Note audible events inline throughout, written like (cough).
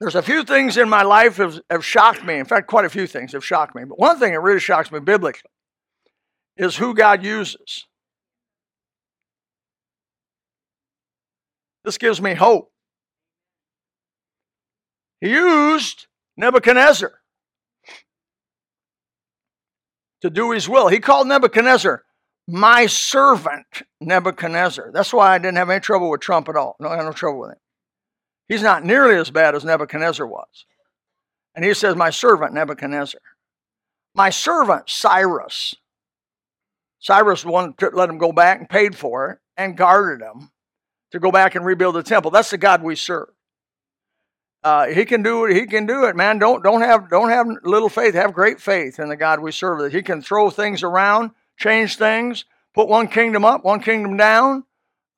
There's a few things in my life have, have shocked me. In fact, quite a few things have shocked me. But one thing that really shocks me biblically is who God uses. This gives me hope. He used Nebuchadnezzar to do his will. He called Nebuchadnezzar my servant Nebuchadnezzar. That's why I didn't have any trouble with Trump at all. No, I had no trouble with him. He's not nearly as bad as Nebuchadnezzar was. And he says, My servant Nebuchadnezzar. My servant Cyrus. Cyrus wanted to let him go back and paid for it and guarded him to go back and rebuild the temple. That's the God we serve. Uh, he can do it. He can do it, man. Don't don't have don't have little faith. Have great faith in the God we serve. That He can throw things around, change things, put one kingdom up, one kingdom down.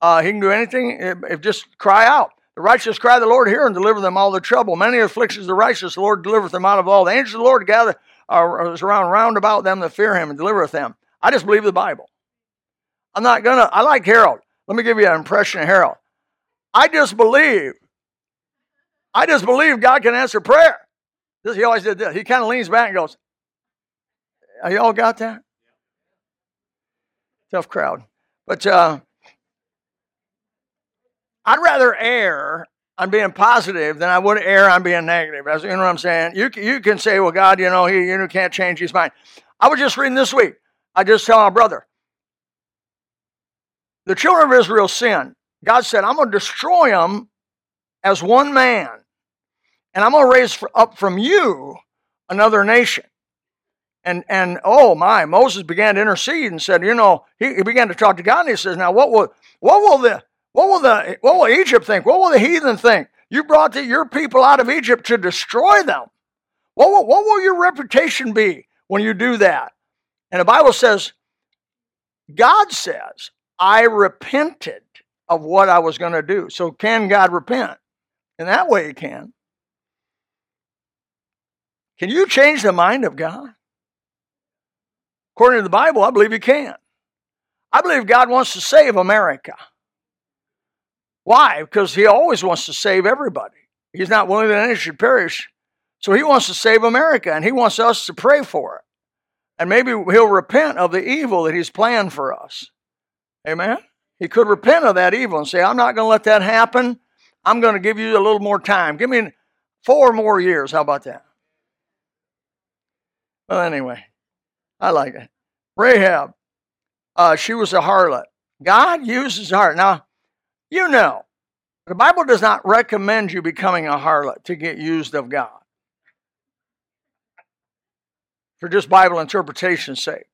Uh, he can do anything. If, if just cry out. The righteous cry the Lord hear and deliver them all their trouble. Many afflictions the righteous, the Lord delivereth them out of all. The angels of the Lord gather around round about them that fear him and delivereth them. I just believe the Bible. I'm not gonna I like Harold. Let me give you an impression of Harold. I just believe. I just believe God can answer prayer. This he always did this. He kind of leans back and goes, Are you all got that? Tough crowd. But uh, I'd rather err on being positive than I would err on being negative. You know what I'm saying? You you can say, well, God, you know, he you know, can't change his mind. I was just reading this week. I just tell my brother, the children of Israel sinned. God said, I'm going to destroy them as one man, and I'm going to raise up from you another nation. And and oh my, Moses began to intercede and said, you know, he, he began to talk to God, and he says, now what will what will the what will the what will Egypt think? What will the heathen think? You brought the, your people out of Egypt to destroy them. What will, what will your reputation be when you do that? And the Bible says, God says, I repented of what I was going to do. So can God repent? In that way, He can. Can you change the mind of God? According to the Bible, I believe you can. I believe God wants to save America. Why? Because he always wants to save everybody. He's not willing that any should perish. So he wants to save America and he wants us to pray for it. And maybe he'll repent of the evil that he's planned for us. Amen? He could repent of that evil and say, I'm not going to let that happen. I'm going to give you a little more time. Give me four more years. How about that? Well, anyway, I like it. Rahab, uh, she was a harlot. God uses heart. Now, you know, the Bible does not recommend you becoming a harlot to get used of God for just Bible interpretation's sake.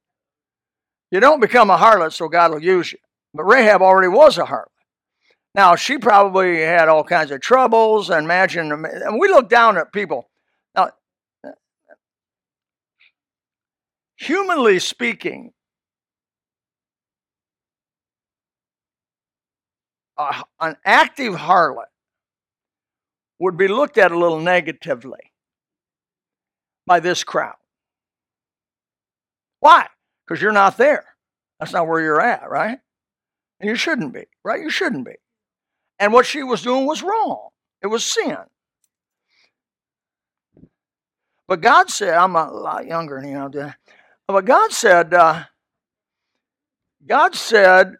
You don't become a harlot so God will use you. But Rahab already was a harlot. Now, she probably had all kinds of troubles. And imagine, and we look down at people. Now, humanly speaking, a, an active harlot would be looked at a little negatively by this crowd. Why? Because you're not there. That's not where you're at, right? And you shouldn't be, right? You shouldn't be. And what she was doing was wrong, it was sin. But God said, I'm a lot younger than you. But God said, uh, God said,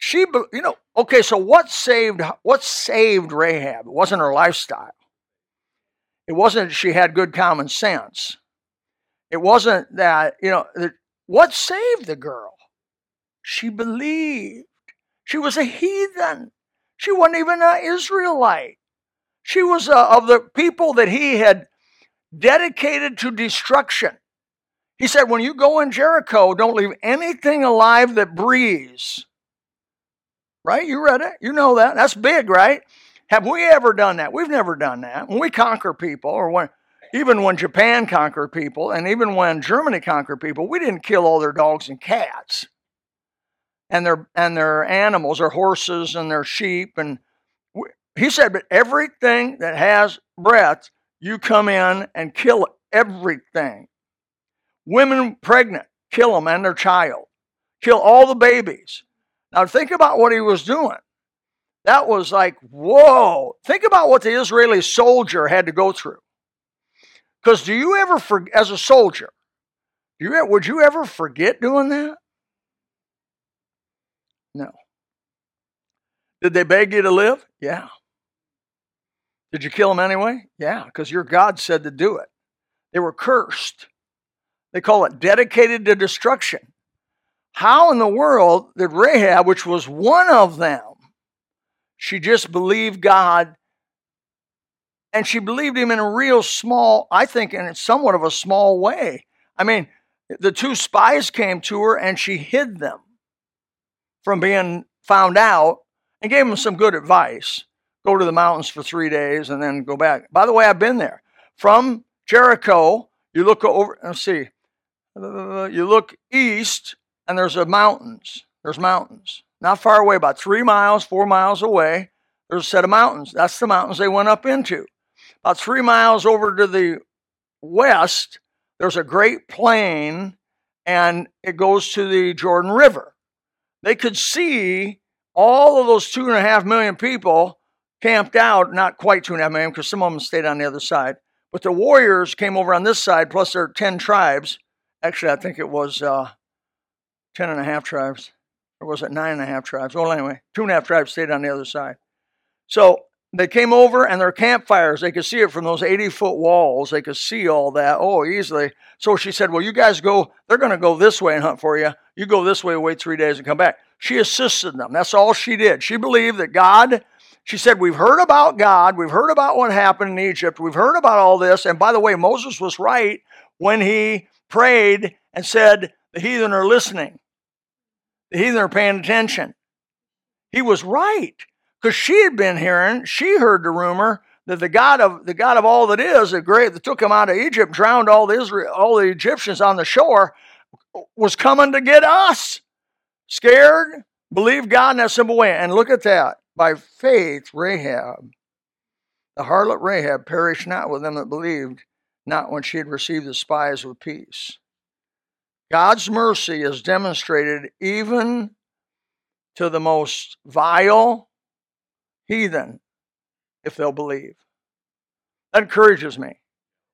she, you know, okay, so what saved what saved Rahab? It wasn't her lifestyle. It wasn't she had good common sense. It wasn't that, you know, what saved the girl? She believed. She was a heathen. She wasn't even an Israelite. She was uh, of the people that he had dedicated to destruction. He said, When you go in Jericho, don't leave anything alive that breathes right? You read it. You know that. That's big, right? Have we ever done that? We've never done that. When we conquer people, or when even when Japan conquered people, and even when Germany conquered people, we didn't kill all their dogs and cats, and their and their animals, their horses and their sheep, and we, he said, but everything that has breath, you come in and kill everything. Women pregnant, kill them and their child, kill all the babies. Now think about what he was doing. That was like, whoa. Think about what the Israeli soldier had to go through. Because do you ever, for, as a soldier, you, would you ever forget doing that? No. Did they beg you to live? Yeah. Did you kill them anyway? Yeah, because your God said to do it. They were cursed. They call it dedicated to destruction. How in the world did Rahab, which was one of them, she just believed God and she believed him in a real small, I think, in somewhat of a small way. I mean, the two spies came to her and she hid them from being found out and gave them some good advice. Go to the mountains for three days and then go back. By the way, I've been there. From Jericho, you look over, let's see, you look east and there's a mountains. There's mountains. Not far away, about three miles, four miles away, there's a set of mountains. That's the mountains they went up into. About three miles over to the west, there's a great plain and it goes to the Jordan River. They could see all of those two and a half million people camped out, not quite two and a half million because some of them stayed on the other side. But the warriors came over on this side, plus their 10 tribes. Actually, I think it was uh, 10 and a half tribes. Or was it nine and a half tribes? Well, anyway, two and a half tribes stayed on the other side. So they came over and their campfires, they could see it from those 80 foot walls. They could see all that, oh, easily. So she said, Well, you guys go, they're going to go this way and hunt for you. You go this way, wait three days and come back. She assisted them. That's all she did. She believed that God, she said, We've heard about God. We've heard about what happened in Egypt. We've heard about all this. And by the way, Moses was right when he prayed and said, The heathen are listening, the heathen are paying attention. He was right because she had been hearing, she heard the rumor that the God of the God of all that is, the great that took him out of Egypt, drowned all the Israel, all the Egyptians on the shore, was coming to get us. Scared, believe God in that simple way. And look at that. By faith, Rahab, the harlot Rahab, perished not with them that believed, not when she had received the spies with peace. God's mercy is demonstrated even to the most vile heathen if they'll believe. That encourages me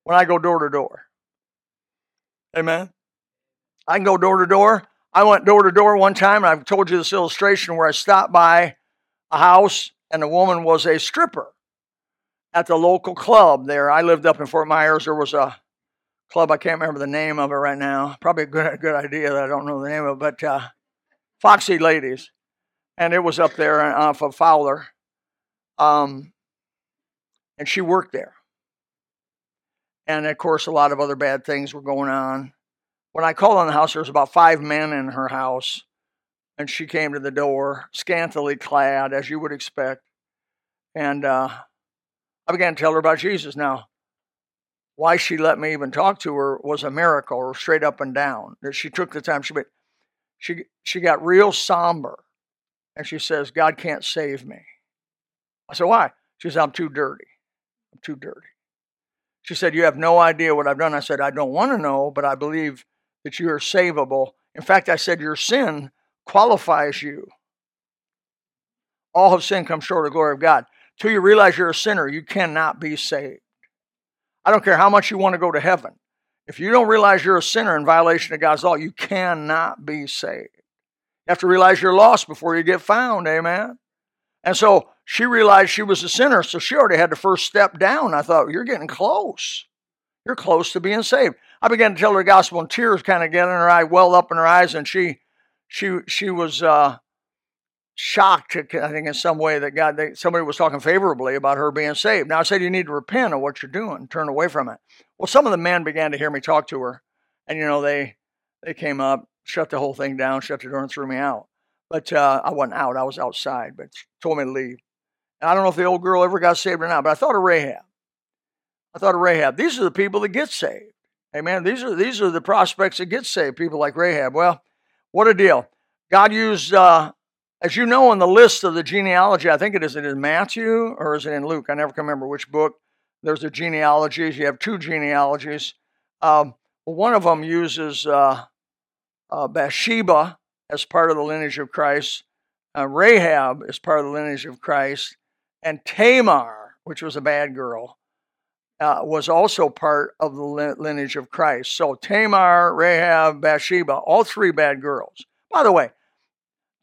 when I go door to door. Amen. I can go door to door. I went door to door one time, and I've told you this illustration where I stopped by a house and the woman was a stripper at the local club there. I lived up in Fort Myers. There was a club, I can't remember the name of it right now. Probably a good, (laughs) good idea that I don't know the name of it, but uh, Foxy Ladies. And it was up there off of Fowler. Um, and she worked there. And of course, a lot of other bad things were going on. When I called on the house, there was about five men in her house, and she came to the door, scantily clad, as you would expect. And uh, I began to tell her about Jesus. Now, why she let me even talk to her was a miracle, or straight up and down. That she took the time. She but she she got real somber, and she says, "God can't save me." I said, Why? She said, I'm too dirty. I'm too dirty. She said, You have no idea what I've done. I said, I don't want to know, but I believe that you are savable. In fact, I said, Your sin qualifies you. All have sinned, come short of the glory of God. Till you realize you're a sinner, you cannot be saved. I don't care how much you want to go to heaven. If you don't realize you're a sinner in violation of God's law, you cannot be saved. You have to realize you're lost before you get found. Amen. And so she realized she was a sinner, so she already had the first step down. I thought, you're getting close. You're close to being saved. I began to tell her the gospel, and tears kind of getting in her eye, welled up in her eyes, and she, she, she was uh, shocked. I think in some way that God, they, somebody was talking favorably about her being saved. Now I said, you need to repent of what you're doing, turn away from it. Well, some of the men began to hear me talk to her, and you know they, they came up, shut the whole thing down, shut the door, and threw me out. But uh, I wasn't out; I was outside. But told me to leave. And I don't know if the old girl ever got saved or not, but I thought of Rahab. I thought of Rahab. These are the people that get saved. Amen. These are these are the prospects that get saved. People like Rahab. Well, what a deal! God used, uh, as you know, in the list of the genealogy. I think it is it in Matthew or is it in Luke? I never can remember which book. There's the genealogies. You have two genealogies. Um, one of them uses uh, uh, Bathsheba as part of the lineage of Christ. Uh, Rahab is part of the lineage of Christ, and Tamar, which was a bad girl, uh, was also part of the lineage of Christ. So Tamar, Rahab, Bathsheba, all three bad girls. By the way,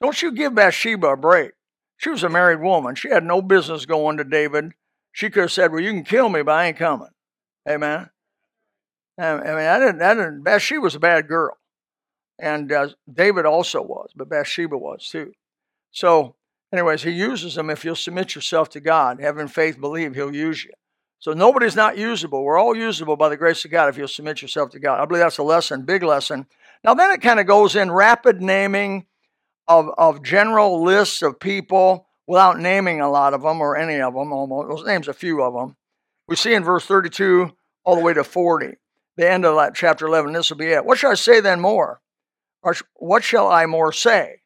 don't you give Bathsheba a break. She was a married woman. She had no business going to David. She could have said, Well, you can kill me, but I ain't coming. Amen. I mean, I didn't, I didn't, Bathsheba was a bad girl. And uh, David also was, but Bathsheba was too. So, anyways, he uses them if you'll submit yourself to God, having faith, believe he'll use you. So nobody's not usable. We're all usable by the grace of God if you'll submit yourself to God. I believe that's a lesson, big lesson. Now, then it kind of goes in rapid naming of, of general lists of people without naming a lot of them or any of them, almost. Those names a few of them. We see in verse 32 all the way to 40, the end of that chapter 11. This will be it. What shall I say then more? Or what shall I more say?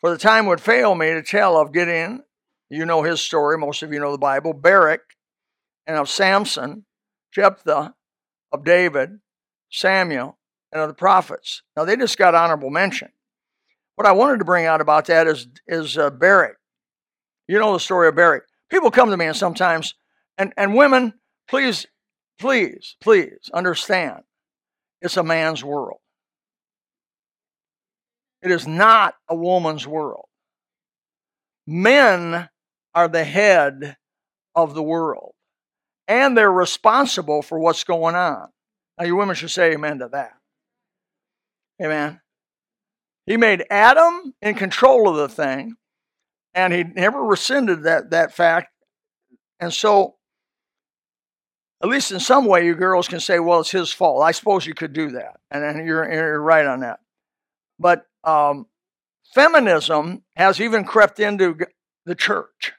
For the time would fail me to tell of Gideon. You know his story. Most of you know the Bible. Barak, and of Samson, Jephthah, of David, Samuel, and of the prophets. Now they just got honorable mention. What I wanted to bring out about that is is uh, Barak. You know the story of Barak. People come to me and sometimes, and and women, please, please, please understand, it's a man's world. It is not a woman's world. Men are the head of the world, and they're responsible for what's going on. Now, you women should say amen to that. Amen. He made Adam in control of the thing, and he never rescinded that, that fact. And so, at least in some way, you girls can say, well, it's his fault. I suppose you could do that. And, you're, you're right on that. But um, feminism has even crept into the church.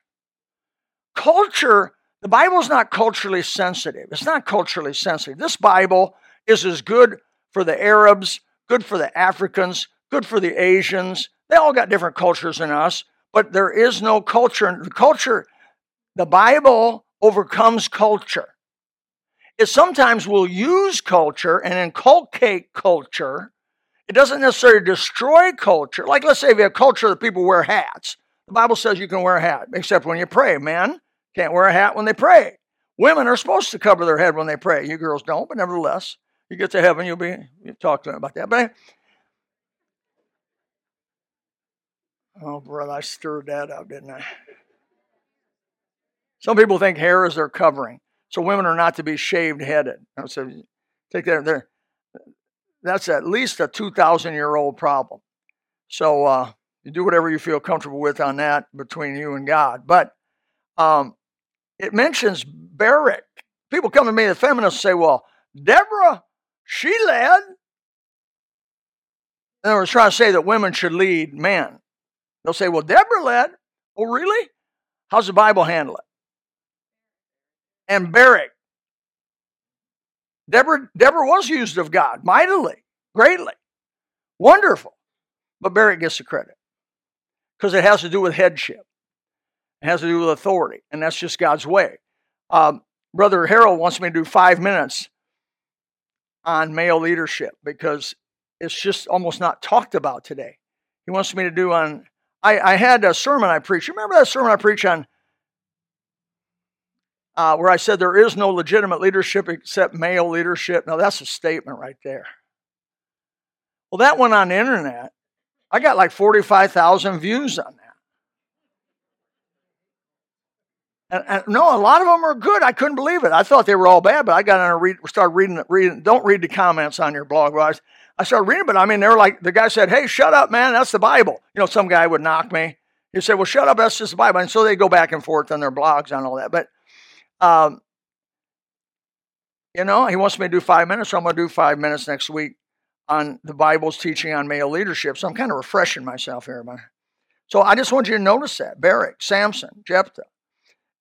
Culture, the Bible's not culturally sensitive. It's not culturally sensitive. This Bible is as good for the Arabs, good for the Africans, good for the Asians. They all got different cultures than us, but there is no culture. The culture, the Bible overcomes culture. It sometimes will use culture and inculcate culture. It doesn't necessarily destroy culture. Like, let's say you have a culture that people wear hats. The Bible says you can wear a hat, except when you pray. Men can't wear a hat when they pray. Women are supposed to cover their head when they pray. You girls don't, but nevertheless, you get to heaven, you'll be you talk to them about that. But oh, brother, I stirred that up, didn't I? Some people think hair is their covering, so women are not to be shaved headed. So take that there. That's at least a two thousand year old problem. So uh, you do whatever you feel comfortable with on that between you and God. But um, it mentions Barak. People come to me, the feminists say, well, Deborah, she led. And they were trying to say that women should lead men. They'll say, well, Deborah led. Oh, really? How's the Bible handle it? And Barak. Deborah, Deborah was used of God mightily, greatly, wonderful. But Barak gets the credit because it has to do with headship. It has to do with authority, and that's just God's way. Um, Brother Harold wants me to do five minutes on male leadership because it's just almost not talked about today. He wants me to do on. I, I had a sermon I preached. You remember that sermon I preached on uh, where I said there is no legitimate leadership except male leadership? Now that's a statement right there. Well, that went on the internet. I got like 45,000 views on that. And, and, no, a lot of them are good. I couldn't believe it. I thought they were all bad, but I got on and read, started reading, reading. Don't read the comments on your blog. I, started reading, but I mean, they were like, the guy said, Hey, shut up, man. That's the Bible. You know, some guy would knock me. He said, Well, shut up. That's just the Bible. And so they go back and forth on their blogs on all that. But, um, you know, he wants me to do five minutes, so I'm going to do five minutes next week on the Bible's teaching on male leadership. So I'm kind of refreshing myself here. So I just want you to notice that Barak, Samson, Jephthah,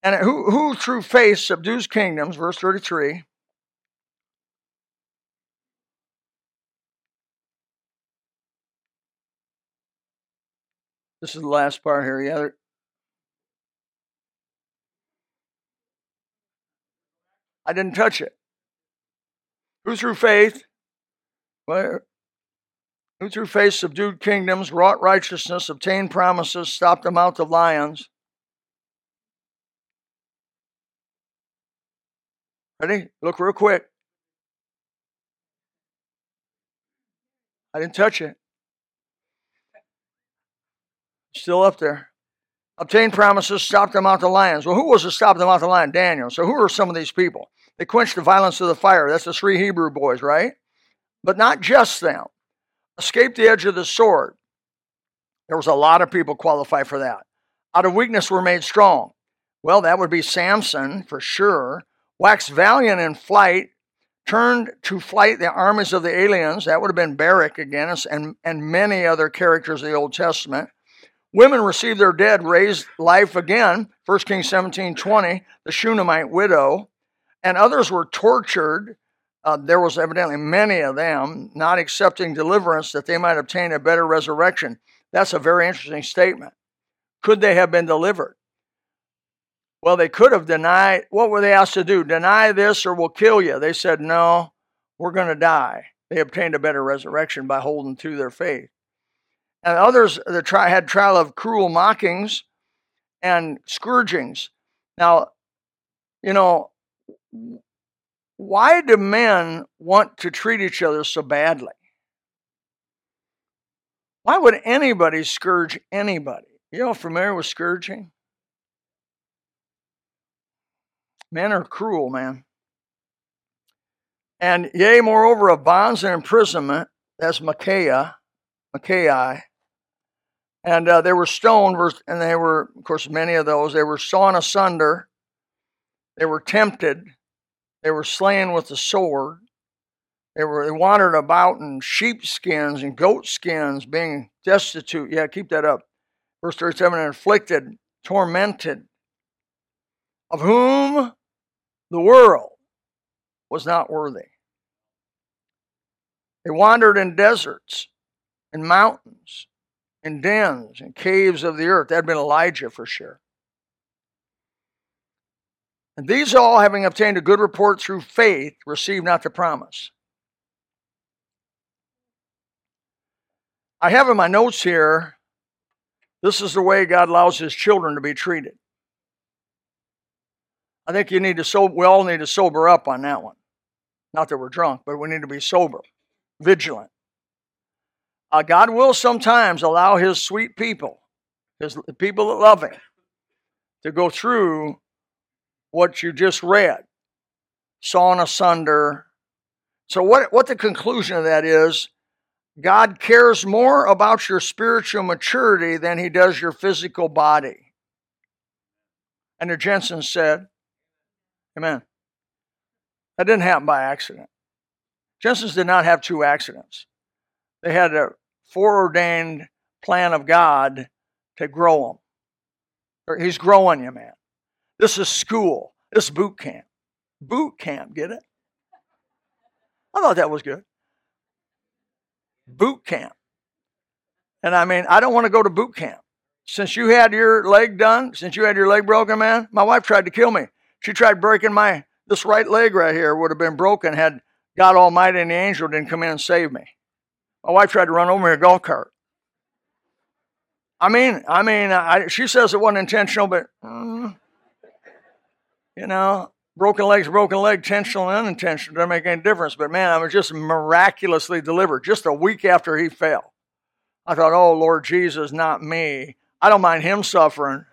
and who, who through faith subdues kingdoms, verse 33. This is the last part here. Yeah. I didn't touch it. Who through faith? Who who through faith subdued kingdoms, wrought righteousness, obtained promises, stopped the mouth of lions. Ready? Look real quick. I didn't touch it. Still up there. Obtained promises, stopped them out of lions. Well, who was to stop them out of lion? Daniel. So who are some of these people? They quenched the violence of the fire. That's the three Hebrew boys, right? But not just them. Escaped the edge of the sword. There was a lot of people qualified for that. Out of weakness were made strong. Well, that would be Samson for sure. Waxed valiant in flight, turned to flight the armies of the aliens. That would have been Barak again, and, and many other characters of the Old Testament. Women received their dead raised life again. 1 Kings 17 20, the Shunammite widow. And others were tortured. Uh, there was evidently many of them not accepting deliverance that they might obtain a better resurrection. That's a very interesting statement. Could they have been delivered? Well, they could have denied. What were they asked to do? Deny this or we'll kill you. They said, no, we're going to die. They obtained a better resurrection by holding to their faith. And others the tri- had trial of cruel mockings and scourgings. Now, you know, why do men want to treat each other so badly? Why would anybody scourge anybody? You know, familiar with scourging? Men are cruel, man. And yea, moreover, of bonds and imprisonment, that's Micaiah, Micaiah. And uh, they were stoned, and they were, of course, many of those, they were sawn asunder. They were tempted. They were slain with the sword. They were they wandered about in sheepskins and goat skins, being destitute. Yeah, keep that up. Verse 37 afflicted, tormented, of whom the world was not worthy. They wandered in deserts, in mountains, in dens, and caves of the earth. That had been Elijah for sure. And these all, having obtained a good report through faith, received not the promise. I have in my notes here, this is the way God allows his children to be treated. I think you need to we all need to sober up on that one. Not that we're drunk, but we need to be sober, vigilant. Uh, God will sometimes allow His sweet people, His people that love Him, to go through what you just read, sawn asunder. So, what, what the conclusion of that is, God cares more about your spiritual maturity than He does your physical body. And the Jensen said, Amen. That didn't happen by accident. Jensens did not have two accidents. They had a foreordained plan of God to grow them. He's growing you, man. This is school. This is boot camp. Boot camp, get it? I thought that was good. Boot camp. And I mean, I don't want to go to boot camp. Since you had your leg done, since you had your leg broken, man, my wife tried to kill me. She tried breaking my this right leg right here would have been broken had God Almighty and the angel didn't come in and save me. My wife tried to run over me a golf cart. I mean, I mean, I, she says it wasn't intentional, but mm, you know, broken legs, broken leg, intentional and unintentional doesn't make any difference. But man, I was just miraculously delivered just a week after he fell. I thought, oh Lord Jesus, not me. I don't mind him suffering.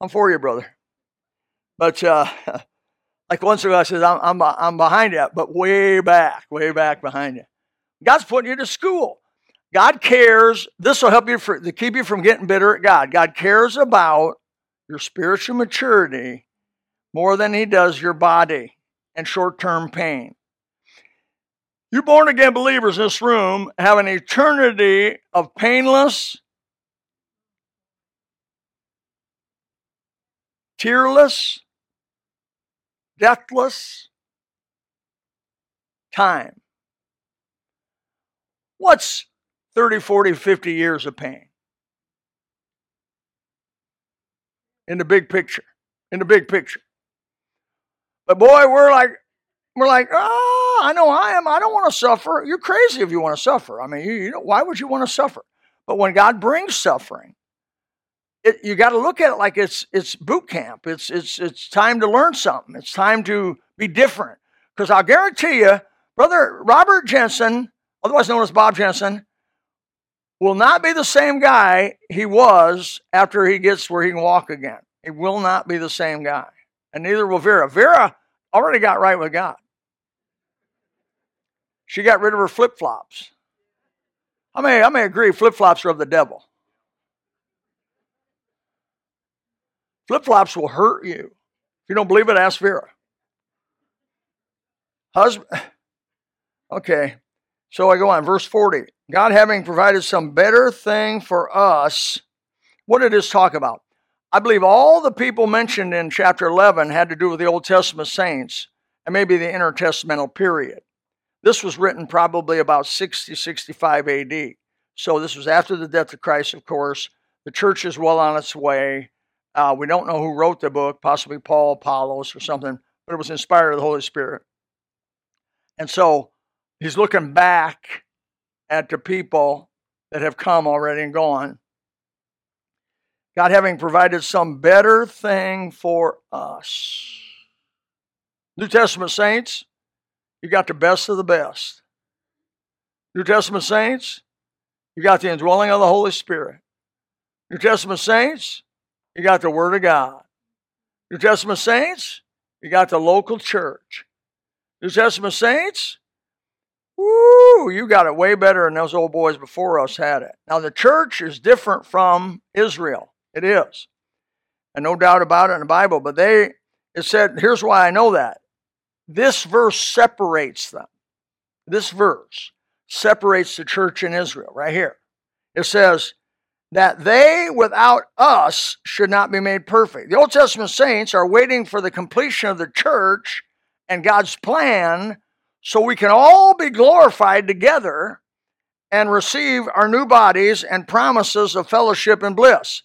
I'm for you, brother. But uh, (laughs) like once ago, I said, I'm, I'm, I'm behind you, but way back, way back behind you. God's putting you to school. God cares. This will help you for, to keep you from getting bitter at God. God cares about your spiritual maturity more than He does your body and short term pain. You born again believers in this room have an eternity of painless, tearless, deathless time. What's 30, 40, 50 years of pain? In the big picture. In the big picture. But boy, we're like, we're like, ah, I know I am. I don't want to suffer. You're crazy if you want to suffer. I mean, you, you know, why would you want to suffer? But when God brings suffering, it, you got to look at it like it's it's boot camp. It's it's it's time to learn something. It's time to be different. Because I'll guarantee you, brother Robert Jensen, otherwise known as Bob Jensen, will not be the same guy he was after he gets where he can walk again. He will not be the same guy, and neither will Vera. Vera already got right with God. She got rid of her flip flops. I may I may agree, flip flops are of the devil. Flip flops will hurt you. If you don't believe it, ask Vera. Husband. (sighs) Okay. So I go on, verse 40. God having provided some better thing for us. What did this talk about? I believe all the people mentioned in chapter 11 had to do with the Old Testament saints and maybe the intertestamental period. This was written probably about 60, 65 AD. So this was after the death of Christ, of course. The church is well on its way. Uh, we don't know who wrote the book, possibly Paul, Apollos, or something, but it was inspired of the Holy Spirit. And so he's looking back at the people that have come already and gone. God having provided some better thing for us. New Testament saints, you got the best of the best. New Testament saints, you got the indwelling of the Holy Spirit. New Testament saints, you got the Word of God. New Testament saints, you got the local church. New Testament saints, woo, you got it way better than those old boys before us had it. Now, the church is different from Israel. It is. And no doubt about it in the Bible, but they, it said, here's why I know that. This verse separates them. This verse separates the church in Israel right here. It says, that they without us should not be made perfect. The Old Testament saints are waiting for the completion of the church and God's plan so we can all be glorified together and receive our new bodies and promises of fellowship and bliss.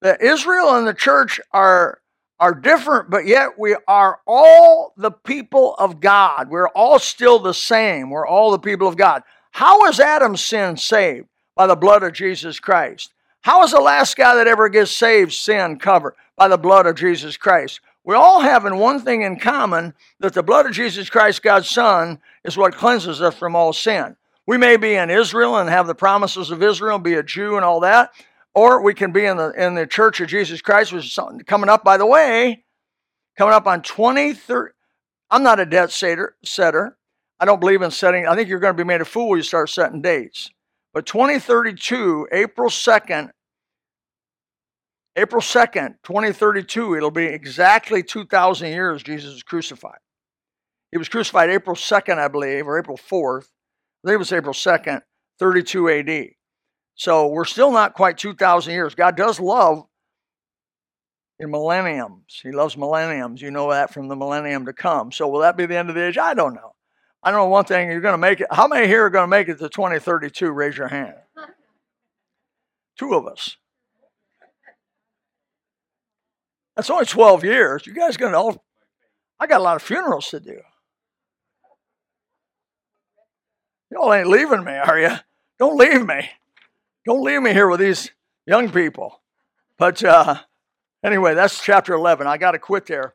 The Israel and the church are are different, but yet we are all the people of God. We're all still the same. We're all the people of God. How was Adam's sin saved? By the blood of Jesus Christ. How is the last guy that ever gets saved sin covered? By the blood of Jesus Christ. We all have in one thing in common that the blood of Jesus Christ, God's Son, is what cleanses us from all sin. We may be in Israel and have the promises of Israel, be a Jew and all that, or we can be in the in the Church of Jesus Christ, which is coming up, by the way, coming up on 23. I'm not a debt setter. I don't believe in setting. I think you're going to be made a fool when you start setting dates. But 2032, April 2nd, April 2nd, 2032, it'll be exactly 2,000 years Jesus was crucified. He was crucified April 2nd, I believe, or April 4th. I think it was April 2nd, 32 AD. So we're still not quite 2,000 years. God does love in millenniums. He loves millenniums. You know that from the millennium to come. So will that be the end of the age? I don't know. I know one thing, you're going to make it. How many here are going to make it to 2032? Raise your hand. Two of us. That's only 12 years. You guys going to all, I got a lot of funerals to do. Y'all ain't leaving me, are you? Don't leave me. Don't leave me here with these young people. But uh, anyway, that's chapter 11. I got to quit there.